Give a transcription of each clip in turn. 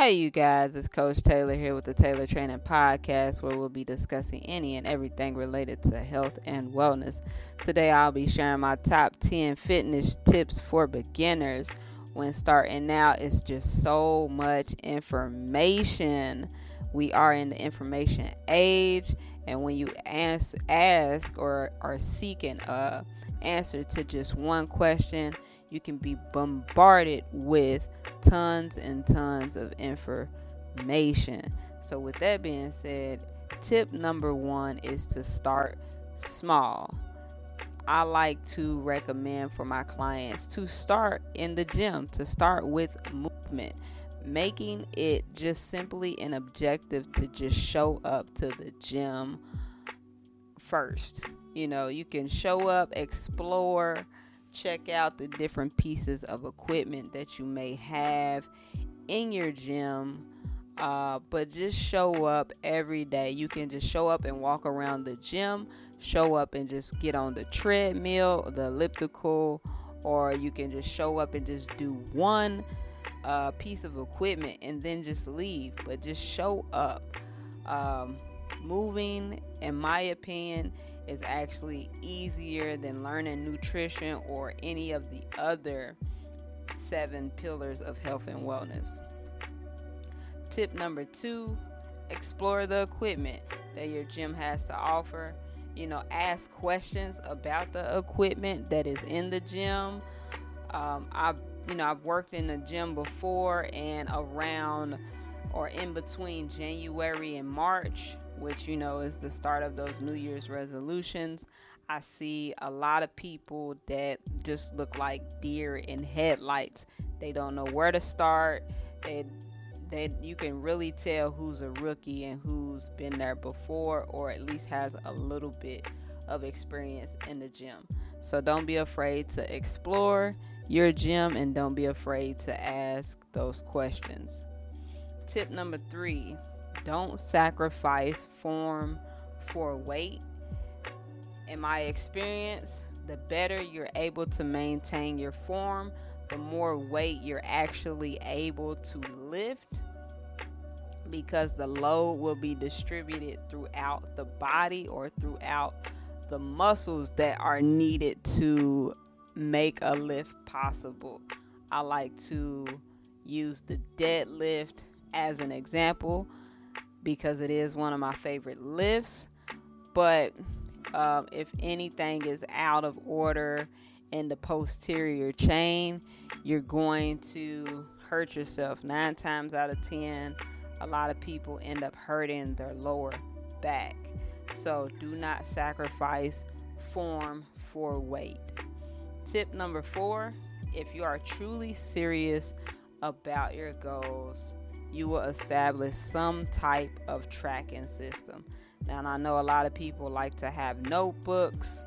Hey, you guys, it's Coach Taylor here with the Taylor Training Podcast, where we'll be discussing any and everything related to health and wellness. Today, I'll be sharing my top 10 fitness tips for beginners. When starting now, it's just so much information. We are in the information age, and when you ask, ask or are seeking a answer to just one question, you can be bombarded with tons and tons of information. So, with that being said, tip number one is to start small. I like to recommend for my clients to start in the gym, to start with movement, making it just simply an objective to just show up to the gym first. You know, you can show up, explore, check out the different pieces of equipment that you may have in your gym. Uh, but just show up every day. You can just show up and walk around the gym, show up and just get on the treadmill, the elliptical, or you can just show up and just do one uh, piece of equipment and then just leave. But just show up. Um, moving, in my opinion, is actually easier than learning nutrition or any of the other seven pillars of health and wellness. Tip number two explore the equipment that your gym has to offer. You know, ask questions about the equipment that is in the gym. Um, I've you know I've worked in the gym before and around or in between January and March which you know is the start of those New Year's resolutions. I see a lot of people that just look like deer in headlights. They don't know where to start. They they you can really tell who's a rookie and who's been there before or at least has a little bit of experience in the gym. So don't be afraid to explore your gym and don't be afraid to ask those questions. Tip number 3 don't sacrifice form for weight. In my experience, the better you're able to maintain your form, the more weight you're actually able to lift because the load will be distributed throughout the body or throughout the muscles that are needed to make a lift possible. I like to use the deadlift as an example because it is one of my favorite lifts. But um, if anything is out of order in the posterior chain, you're going to hurt yourself. Nine times out of ten, a lot of people end up hurting their lower back. So do not sacrifice form for weight. Tip number four if you are truly serious about your goals, you will establish some type of tracking system. Now, I know a lot of people like to have notebooks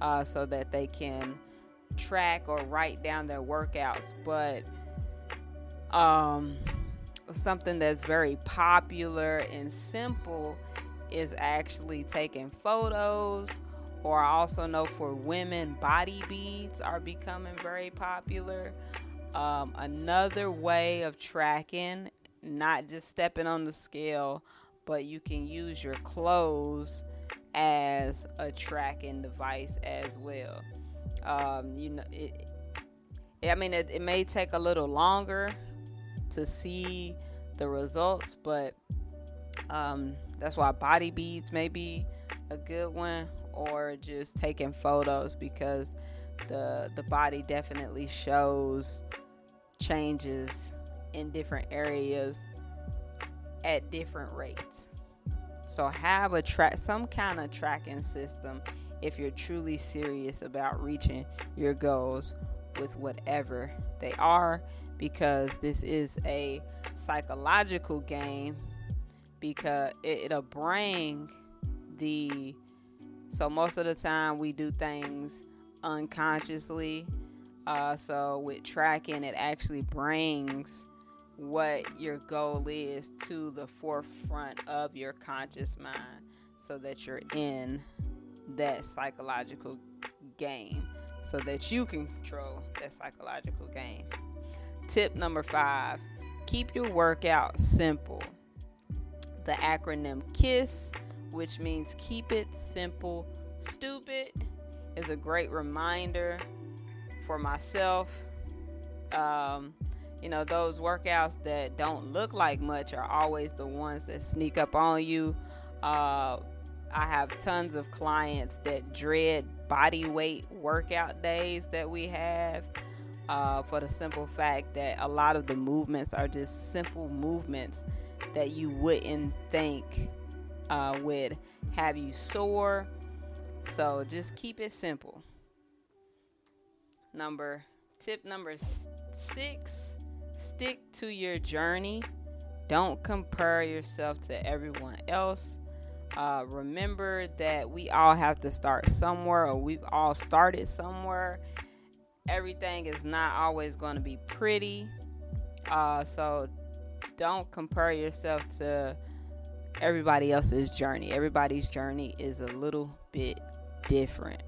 uh, so that they can track or write down their workouts, but um, something that's very popular and simple is actually taking photos. Or I also know for women, body beads are becoming very popular. Um, another way of tracking not just stepping on the scale, but you can use your clothes as a tracking device as well. Um, you know, it, I mean, it, it may take a little longer to see the results, but um, that's why body beads may be a good one, or just taking photos because the the body definitely shows changes in different areas at different rates. So have a track some kind of tracking system if you're truly serious about reaching your goals with whatever they are because this is a psychological game because it, will bring the so most of the time we do things unconsciously uh, so with tracking it actually brings what your goal is to the forefront of your conscious mind so that you're in that psychological game so that you can control that psychological game. Tip number five keep your workout simple. The acronym KISS, which means keep it simple, stupid, is a great reminder for myself. Um, you know, those workouts that don't look like much are always the ones that sneak up on you. Uh, I have tons of clients that dread body weight workout days that we have uh, for the simple fact that a lot of the movements are just simple movements that you wouldn't think uh, would have you sore. So just keep it simple. Number tip number six stick to your journey. Don't compare yourself to everyone else. Uh, remember that we all have to start somewhere, or we've all started somewhere. Everything is not always going to be pretty. Uh, so don't compare yourself to everybody else's journey. Everybody's journey is a little bit different.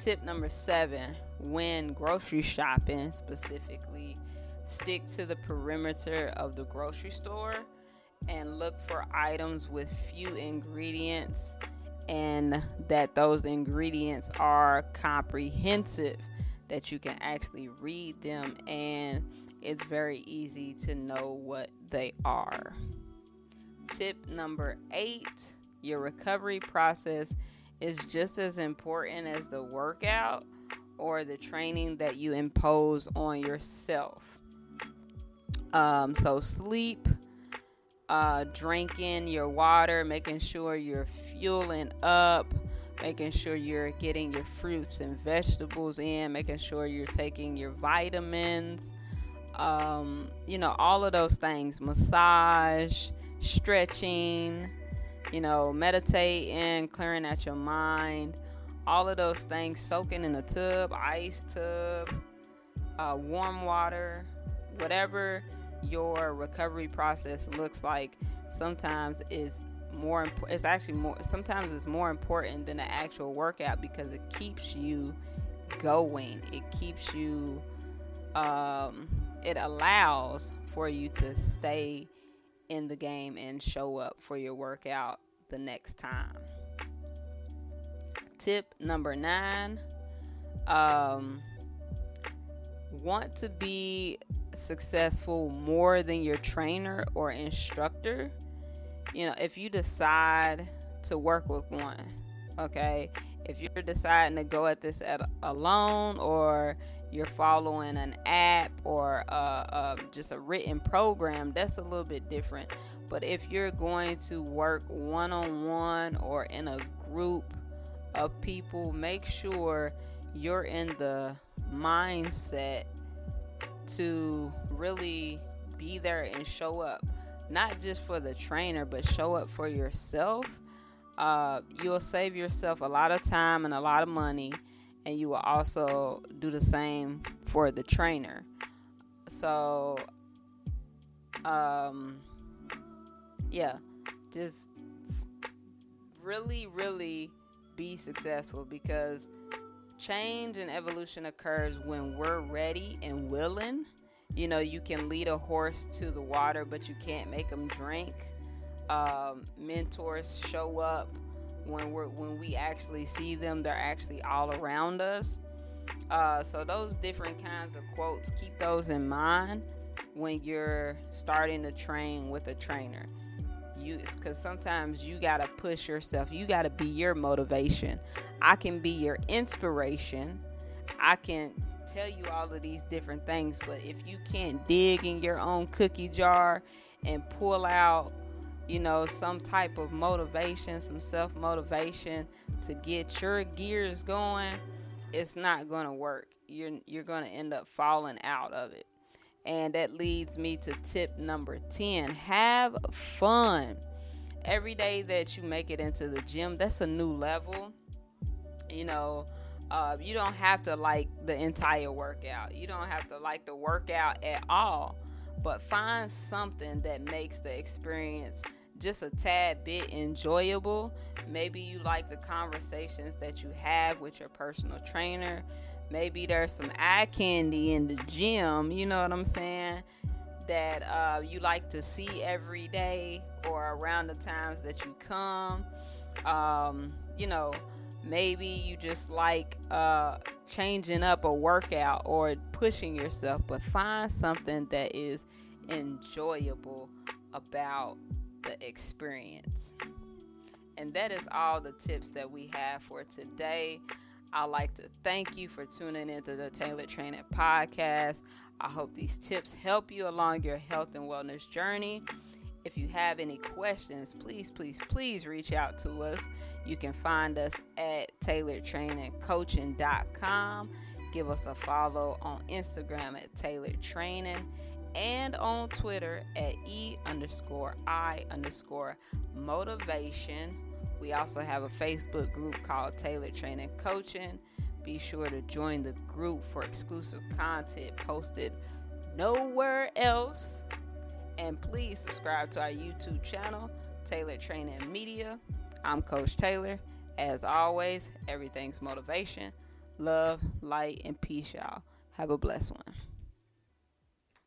Tip number seven when grocery shopping, specifically, stick to the perimeter of the grocery store and look for items with few ingredients and that those ingredients are comprehensive, that you can actually read them and it's very easy to know what they are. Tip number eight your recovery process is just as important as the workout or the training that you impose on yourself. Um, so, sleep, uh, drinking your water, making sure you're fueling up, making sure you're getting your fruits and vegetables in, making sure you're taking your vitamins, um, you know, all of those things massage, stretching, you know, meditating, clearing out your mind, all of those things, soaking in a tub, ice tub, uh, warm water, whatever your recovery process looks like, sometimes is more. It's actually more, sometimes it's more important than the actual workout because it keeps you going, it keeps you, um, it allows for you to stay in the game and show up for your workout the next time. Tip number nine um, want to be successful more than your trainer or instructor. You know, if you decide to work with one, okay, if you're deciding to go at this at alone or you're following an app or uh, uh, just a written program, that's a little bit different. But if you're going to work one on one or in a group of people, make sure you're in the mindset to really be there and show up. Not just for the trainer, but show up for yourself. Uh, you'll save yourself a lot of time and a lot of money and you will also do the same for the trainer. So, um, yeah, just really, really be successful because change and evolution occurs when we're ready and willing. You know, you can lead a horse to the water, but you can't make them drink. Um, mentors show up when we're when we actually see them they're actually all around us uh, so those different kinds of quotes keep those in mind when you're starting to train with a trainer you because sometimes you got to push yourself you got to be your motivation i can be your inspiration i can tell you all of these different things but if you can't dig in your own cookie jar and pull out you know, some type of motivation, some self motivation to get your gears going, it's not going to work. You're you're going to end up falling out of it. And that leads me to tip number 10. Have fun. Every day that you make it into the gym, that's a new level. You know, uh, you don't have to like the entire workout. You don't have to like the workout at all. But find something that makes the experience just a tad bit enjoyable. Maybe you like the conversations that you have with your personal trainer. Maybe there's some eye candy in the gym, you know what I'm saying? that uh, you like to see every day or around the times that you come. Um, you know, maybe you just like uh, changing up a workout or pushing yourself, but find something that is enjoyable about the experience. And that is all the tips that we have for today. I'd like to thank you for tuning into the Taylor Training Podcast. I hope these tips help you along your health and wellness journey. If you have any questions, please, please, please reach out to us. You can find us at taylortrainingcoaching.com. Give us a follow on Instagram at Taylor Training and on Twitter at E underscore I underscore motivation. We also have a Facebook group called Taylor Training Coaching. Be sure to join the group for exclusive content posted nowhere else. And please subscribe to our YouTube channel, Taylor Training Media. I'm Coach Taylor. As always, everything's motivation, love, light, and peace, y'all. Have a blessed one.